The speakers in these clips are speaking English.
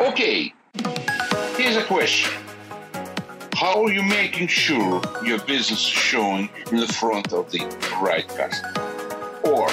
Okay, here's a question. How are you making sure your business is showing in the front of the right customer? Or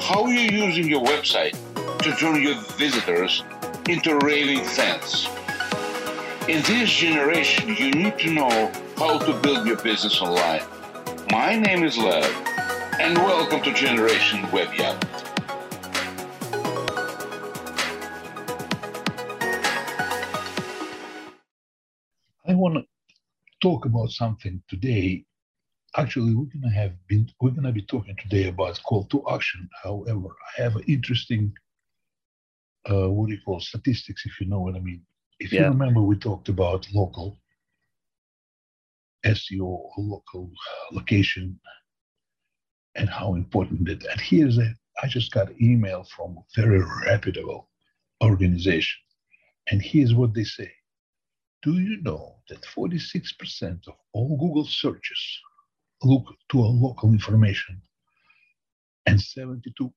how are you using your website to turn your visitors into raving fans? In this generation, you need to know how to build your business online. My name is Lev, and welcome to Generation Web Yahoo. Talk about something today. Actually, we're gonna have been we're gonna be talking today about call to action. However, I have an interesting uh, what do you call statistics, if you know what I mean. If you remember, we talked about local SEO or local location and how important it. And here's a I just got an email from a very reputable organization, and here's what they say. Do you know that 46% of all Google searches look to a local information and 72%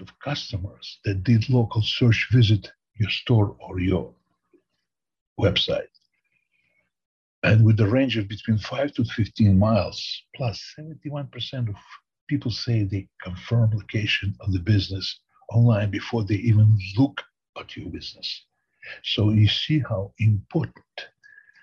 of customers that did local search visit your store or your website? And with a range of between 5 to 15 miles, plus 71% of people say they confirm location of the business online before they even look at your business. So you see how important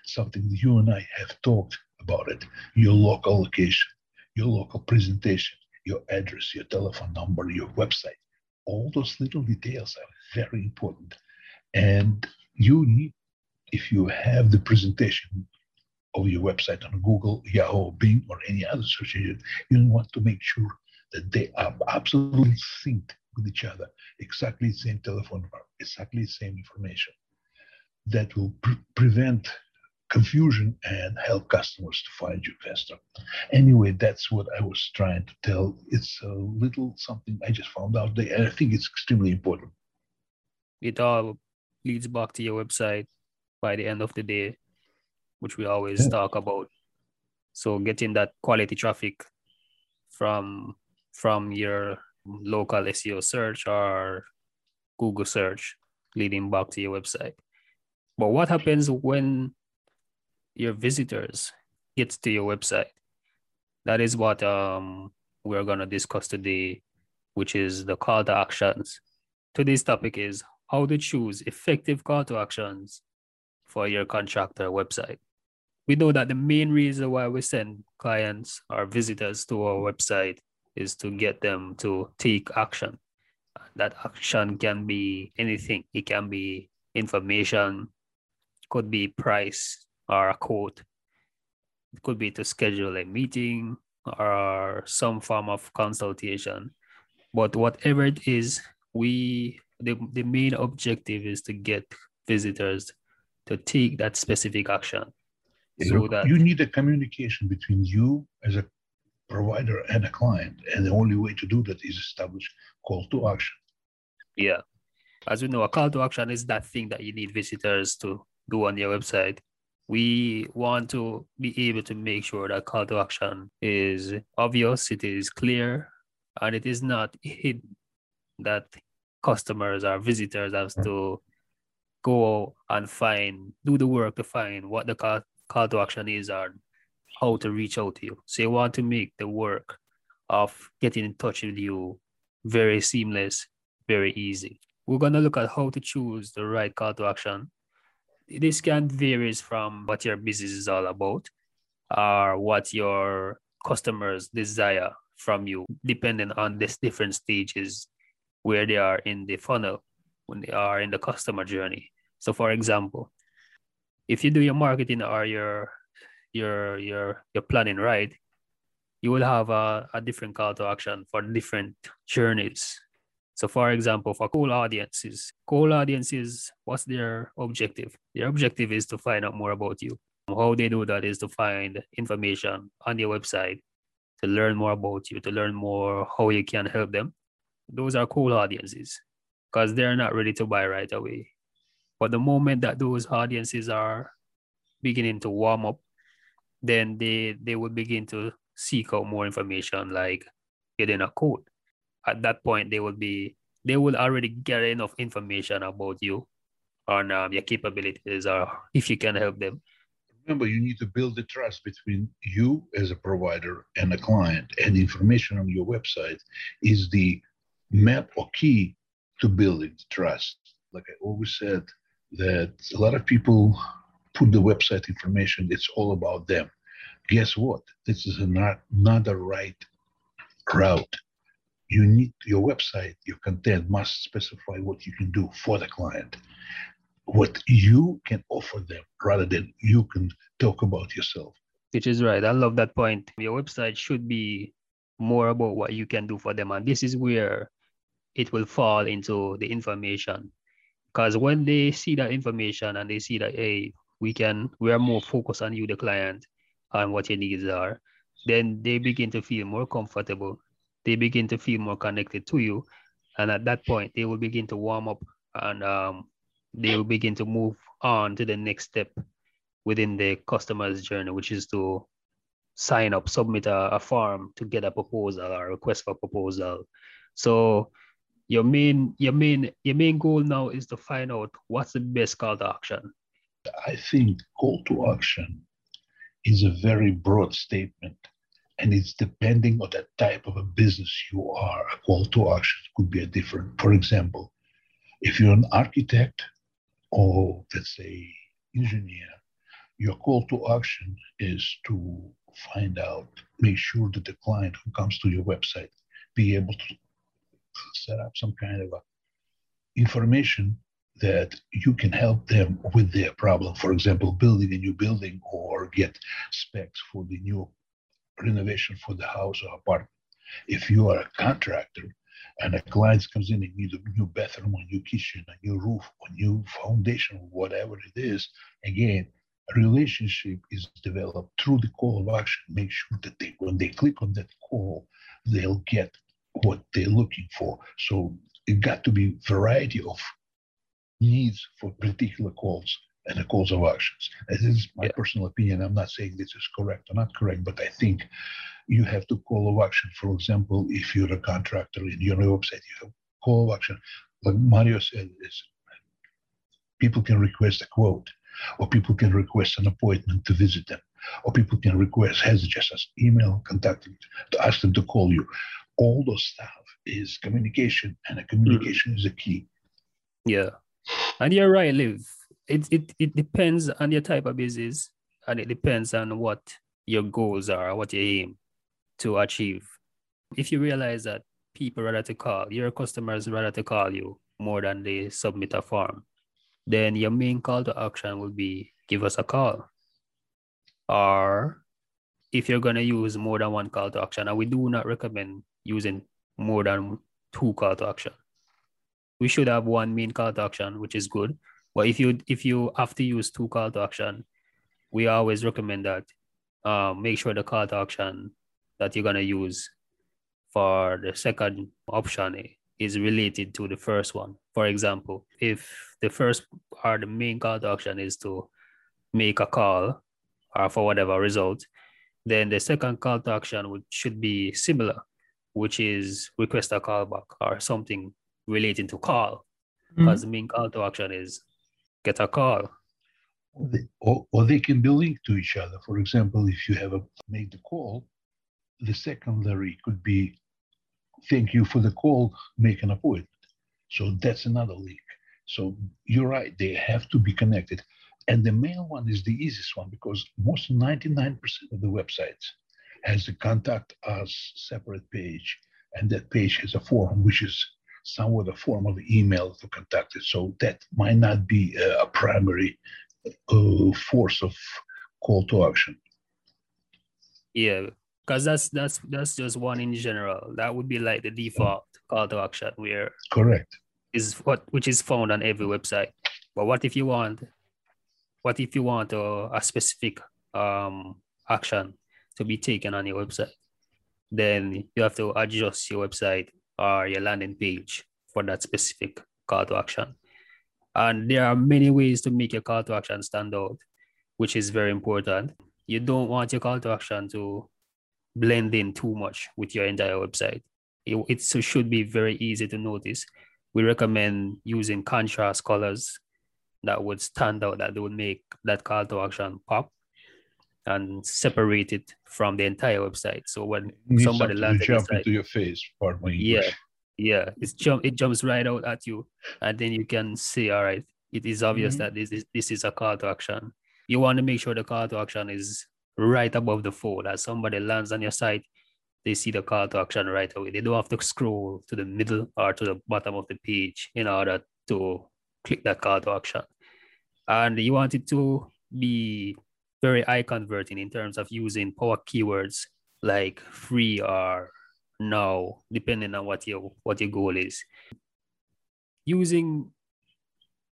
something you and I have talked about it, your local location, your local presentation, your address, your telephone number, your website. All those little details are very important. And you need, if you have the presentation of your website on Google, Yahoo, Bing, or any other search engine, you want to make sure that they are absolutely synced with each other, exactly the same telephone number, exactly the same information. That will pre- prevent confusion and help customers to find you faster. Anyway, that's what I was trying to tell. It's a little something I just found out there, and I think it's extremely important. It all leads back to your website by the end of the day, which we always Yeah. talk about. So getting that quality traffic from from your local SEO search or Google search leading back to your website. But what happens when your visitors get to your website? That is what um, we're going to discuss today, which is the call to actions. Today's topic is how to choose effective call to actions for your contractor website. We know that the main reason why we send clients or visitors to our website is to get them to take action. That action can be anything, it can be information, could be price or a quote, it could be to schedule a meeting or some form of consultation. But whatever it is, we the, the main objective is to get visitors to take that specific action. So you, that you need a communication between you as a provider and a client, and the only way to do that is establish call to action. yeah. As we know, a call to action is that thing that you need visitors to do on your website. We want to be able to make sure that call to action is obvious, it is clear, and it is not hidden that customers or visitors have to go and find, do the work to find what the call, call to action is or how to reach out to you. So you want to make the work of getting in touch with you very seamless, very easy. We're gonna look at how to choose the right call to action. This can varies from what your business is all about or what your customers desire from you, depending on this different stages where they are in the funnel, when they are in the customer journey. So for example, if you do your marketing or your your your your planning right, you will have a, a different call to action for different journeys. So for example, for cold audiences, cold audiences, what's their objective? Their objective is to find out more about you. How they do that is to find information on your website, to learn more about you, to learn more how you can help them. Those are cold audiences because they're not ready to buy right away. But the moment that those audiences are beginning to warm up, then they they will begin to seek out more information like getting a quote. At that point, they will be they will already get enough information about you on um, your capabilities or if you can help them. Remember, you need to build the trust between you as a provider and a client, and information on your website is the map or key to building the trust. Like I always said, that a lot of people put the website information, it's all about them. Guess what? This is not, not right route. You need your website, your content must specify what you can do for the client what you can offer them rather than you can talk about yourself. Which is right. I love that point. Your website should be more about what you can do for them. And this is where it will fall into the information. Because when they see that information and they see that, hey, we can, we are more focused on you, the client, and what your needs are, then they begin to feel more comfortable. They begin to feel more connected to you. And at that point, they will begin to warm up and um, they will begin to move on to the next step within the customer's journey, which is to sign up, submit a, a form to get a proposal or request for proposal. So your main your main your main goal now is to find out what's the best call to action. I think call to action is a very broad statement and it's depending on the type of a business you are. A call to action could be a different. For example, if you're an architect, or let's say engineer, your call to action is to find out, make sure that the client who comes to your website be able to set up some kind of information that you can help them with their problem. For example, building a new building or get specs for the new renovation for the house or apartment. If you are a contractor, and a client comes in and needs a new bathroom, a new kitchen, a new roof, a new foundation, whatever it is, again, a relationship is developed through the call of action. Make sure that they, when they click on that call, they'll get what they're looking for. So it got to be variety of needs for particular calls and the calls of actions. This is my yeah. personal opinion. I'm not saying this is correct or not correct, but I think you have to call of action. For example, if you're a contractor in your website, you have call of action. Like Mario said, is people can request a quote, or people can request an appointment to visit them, or people can request has just as email contacting to ask them to call you. All those stuff is communication, and a communication mm. is a key. Yeah, and you're right, Liv. It, it it depends on your type of business, and it depends on what your goals are, what you aim to achieve. If you realize that people rather to call, your customers rather to call you more than they submit a form, then your main call to action will be give us a call. Or if you're going to use more than one call to action, and we do not recommend using more than two call to action. We should have one main call to action, which is good. But if you if you have to use two call to action, we always recommend that um, make sure the call to action that you're to use for the second option is related to the first one. For example, if the first or the main call to action is to make a call or for whatever result, then the second call to action would, should be similar, which is request a callback or something relating to call. Mm-hmm. Because the main call to action is get a call. Or they, or, or they can be linked to each other. For example, if you have a, made the call, the secondary could be thank you for the call, make an appointment. So that's another link. So you're right, they have to be connected. And the mail one is the easiest one because most 99% of the websites has a contact us separate page. And that page has a form, which is somewhat a form of email to contact it. So that might not be a primary uh, force of call to action. Yeah, because that's that's that's just one in general. That would be like the default call to action where correct is what which is found on every website. But what if you want what if you want a, a specific um action to be taken on your website? Then you have to adjust your website or your landing page for that specific call to action. And there are many ways to make your call to action stand out, which is very important. You don't want your call to action to blend in too much with your entire website. It, it should be very easy to notice. We recommend using contrast colors, that would stand out that would make that call to action pop and separate it from the entire website. So when somebody lands jump into your face, pardon my Yeah, yeah, it's jump it jumps right out at you, and then you can see, all right, it is obvious mm-hmm. that this is this is a call to action. You want to make sure the call to action is right above the fold. As somebody lands on your site, they see the call to action right away. They don't have to scroll to the middle or to the bottom of the page in order to click that call to action. And you want it to be very eye converting in terms of using power keywords like free or now, depending on what your what your goal is. Using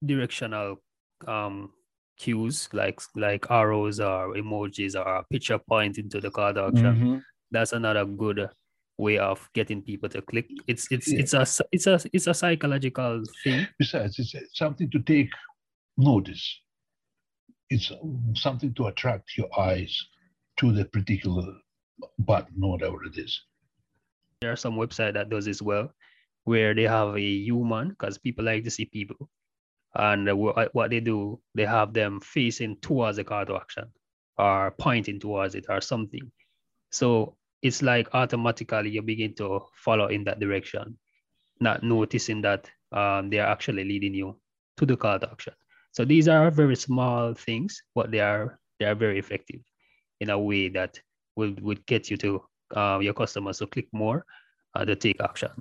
directional um, cues like like arrows or emojis or a picture pointing to the call to action. Mm-hmm. That's another good way of getting people to click. It's it's yeah. it's a it's a it's a psychological thing. Besides, it's something to take notice. It's something to attract your eyes to the particular button or whatever it is. There are some website that does as well, where they have a human because people like to see people and what they do, they have them facing towards the call to action or pointing towards it or something. So it's like automatically you begin to follow in that direction, not noticing that um, they are actually leading you to the call to action. So these are very small things, but they are they are very effective in a way that will would get you to uh, your customers to click more uh, to take action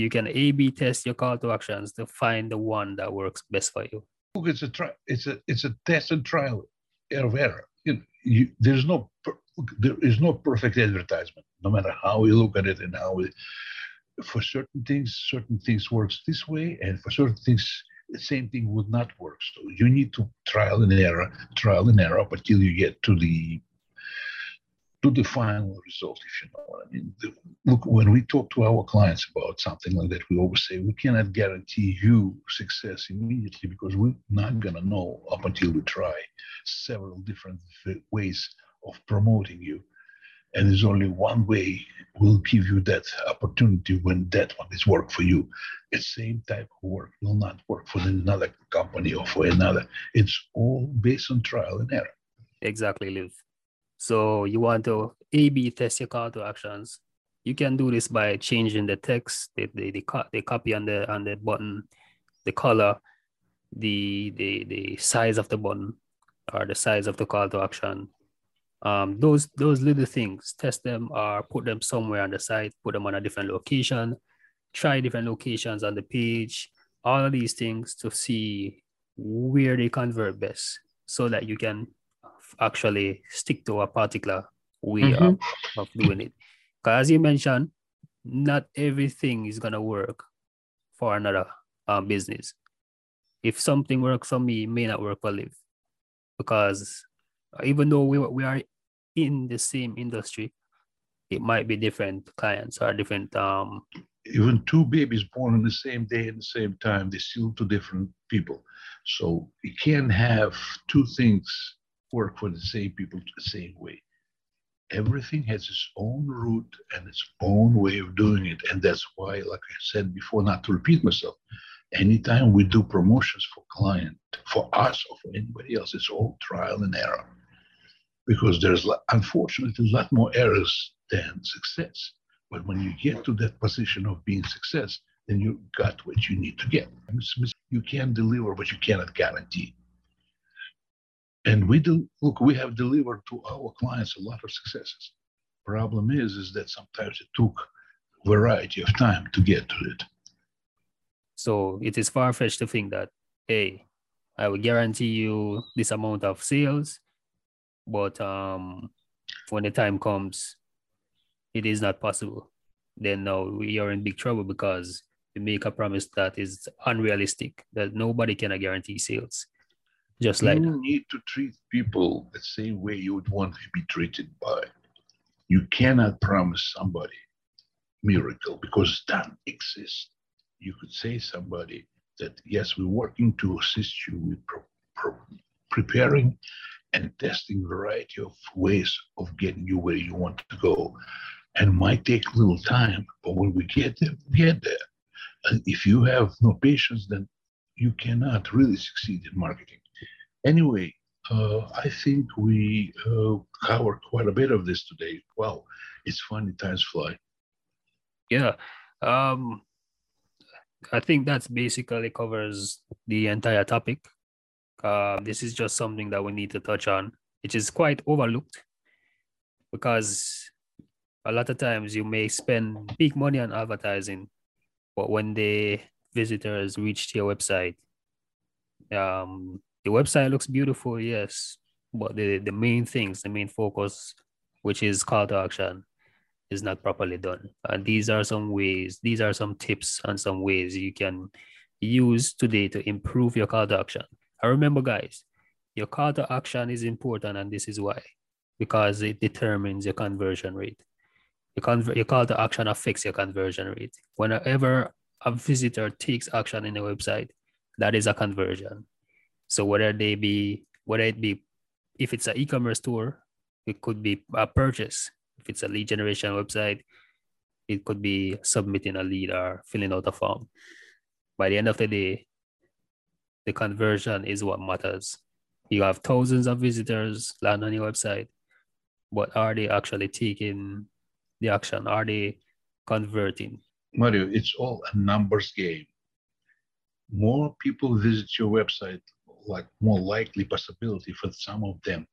you can A/B test your call to actions to find the one that works best for you. It's a try. It's a it's a test and trial of error. You, you, there's no there is no perfect advertisement, no matter how we look at it and how we. For certain things, certain things works this way, and for certain things, the same thing would not work. So you need to trial and error, trial and error up until you get to the to the final result, if you know what I mean. The, look, when we talk to our clients about something like that, we always say we cannot guarantee you success immediately because we're not going to know up until we try several different ways of promoting you. And there's only one way will give you that opportunity when that one is work for you. The same type of work will not work for another company or for another. It's all based on trial and error. Exactly, Liv. So you want to A-B test your call to actions. You can do this by changing the text, the, the, the, the copy on the on the button, the color, the, the the size of the button, or the size of the call to action. Um, those those little things, test them or put them somewhere on the site, put them on a different location, try different locations on the page, all of these things to see where they convert best so that you can actually stick to a particular way mm-hmm. of, of doing it. Because as you mentioned, not everything is gonna work for another um, business. If something works for me, may not work for Liv. Because even though we, we are in the same industry, it might be different clients or different um even two babies born on the same day at the same time, they're still two different people. So you can't have two things work for the same people the same way. Everything has its own route and its own way of doing it. And that's why, like I said before, not to repeat myself, anytime we do promotions for client, for us or for anybody else, it's all trial and error. Because there's unfortunately a lot more errors than success. But when you get to that position of being success, then you got what you need to get. You can deliver, but you cannot guarantee. And we do look, we have delivered to our clients a lot of successes. Problem is, is that sometimes it took variety of time to get to it. So it is far fetched to think that, hey, I will guarantee you this amount of sales, but um, when the time comes, it is not possible. Then now we are in big trouble because we make a promise that is unrealistic, that nobody can guarantee sales. Just like you need to treat people the same way you would want to be treated by. You cannot promise somebody miracle because that exists. You could say somebody that yes, we're working to assist you with pro- pro- preparing and testing variety of ways of getting you where you want to go, and might take a little time. But when we get there, we get there. And if you have no patience, then you cannot really succeed in marketing. Anyway, uh, I think we uh, covered quite a bit of this today. Wow, it's funny, times fly. Yeah. Um, I think that basically covers the entire topic. Uh, this is just something that we need to touch on, which is quite overlooked because a lot of times you may spend big money on advertising, but when the visitors reach your website, um, the website looks beautiful, yes, but the, the main things, the main focus, which is call to action, is not properly done. And these are some ways, these are some tips and some ways you can use today to improve your call to action. And remember, guys, your call to action is important, and this is why because it determines your conversion rate. Your, conver- your call to action affects your conversion rate. Whenever a visitor takes action in a website, that is a conversion. So whether they be whether it be if it's an e-commerce store, it could be a purchase if it's a lead generation website, it could be submitting a lead or filling out a form. By the end of the day, the conversion is what matters. You have thousands of visitors land on your website, but are they actually taking the action? Are they converting? Mario, it's all a numbers game. More people visit your website, like more likely possibility for some of them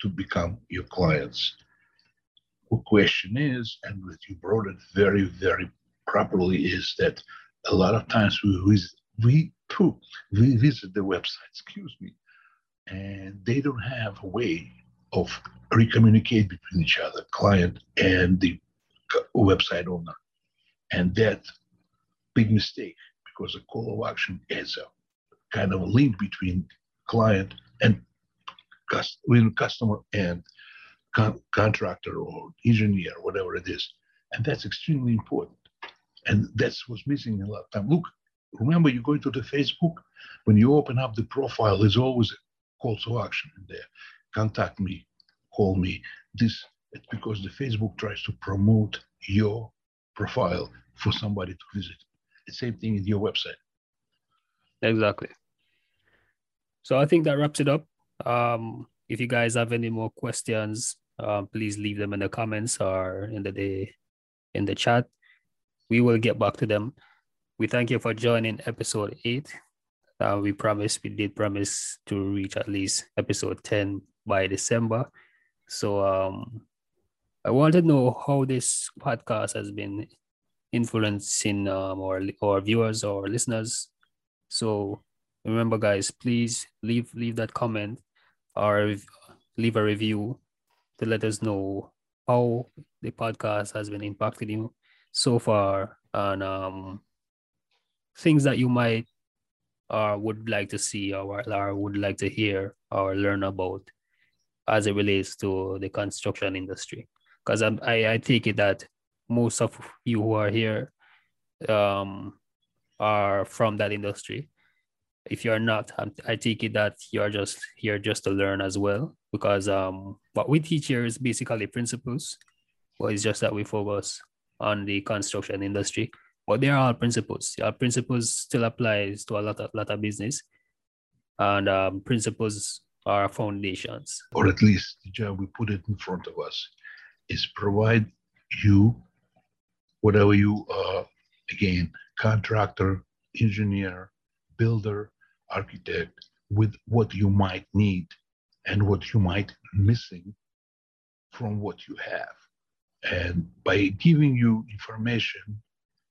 to become your clients The question is, and that you brought it very, very properly, is that a lot of times we we too, we visit the website, excuse me, and they don't have a way of recommunicate between each other, client and the website owner. And that big mistake because a call of action is a kind of a link between client and customer and con- contractor or engineer, whatever it is. And that's extremely important. And that's what's missing a lot of time. Look, remember you go into the Facebook, when you open up the profile, there's always a call to action in there. Contact me, call me. This it's because the Facebook tries to promote your profile for somebody to visit. The same thing in your website. Exactly. So I think that wraps it up. Um, if you guys have any more questions, um, please leave them in the comments or in the in the chat. We will get back to them. We thank you for joining episode eight. Uh, we promise, we did promise to reach at least episode 10 by December. So um, I want to know how this podcast has been influencing um, our, our viewers or listeners. So remember, guys, please leave leave that comment or leave a review to let us know how the podcast has been impacting you so far and um, things that you might or uh, would like to see or, or would like to hear or learn about as it relates to the construction industry. Because I, I take it that most of you who are here um, are from that industry if you're not, I take it that you're just here just to learn as well. Because um, what we teach here is basically principles, but it's just that we focus on the construction industry. But they are principles. Our principles still applies to a lot of lot of business, and um, principles are foundations. Or at least the job we put it in front of us is provide you whatever you are. Again, contractor, engineer, builder, architect with what you might need and what you might missing from what you have. And by giving you information,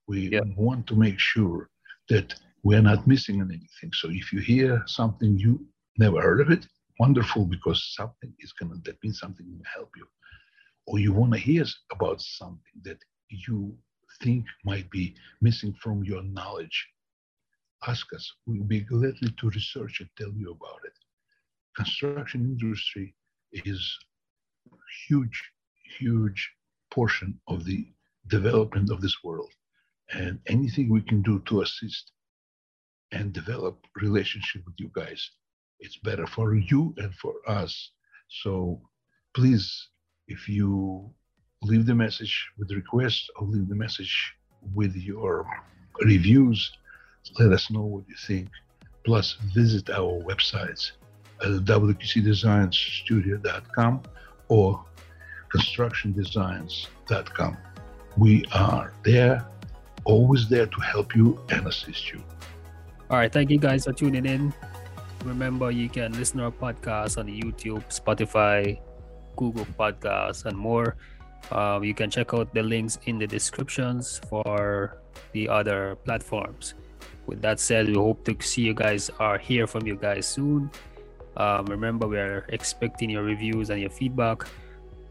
we yeah. want to make sure that we're not missing anything. So if you hear something you never heard of it, wonderful because something is gonna that means something will help you. Or you want to hear about something that you think might be missing from your knowledge ask us. We'll be glad to research and tell you about it. Construction industry is huge, huge portion of the development of this world. And anything we can do to assist and develop relationship with you guys, it's better for you and for us. So please, if you leave the message with request or leave the message with your reviews, let us know what you think. Plus, visit our websites at wqcdesignsstudio.com or constructiondesigns.com. We are there, always there to help you and assist you. All right. Thank you guys for tuning in. Remember, you can listen to our podcast on YouTube, Spotify, Google Podcasts, and more. Um, you can check out the links in the descriptions for the other platforms. With that said, we hope to see you guys or hear from you guys soon. Um, remember, we are expecting your reviews and your feedback.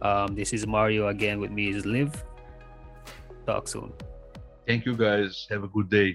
Um, this is Mario again. With me is Liv. Talk soon. Thank you, guys. Have a good day.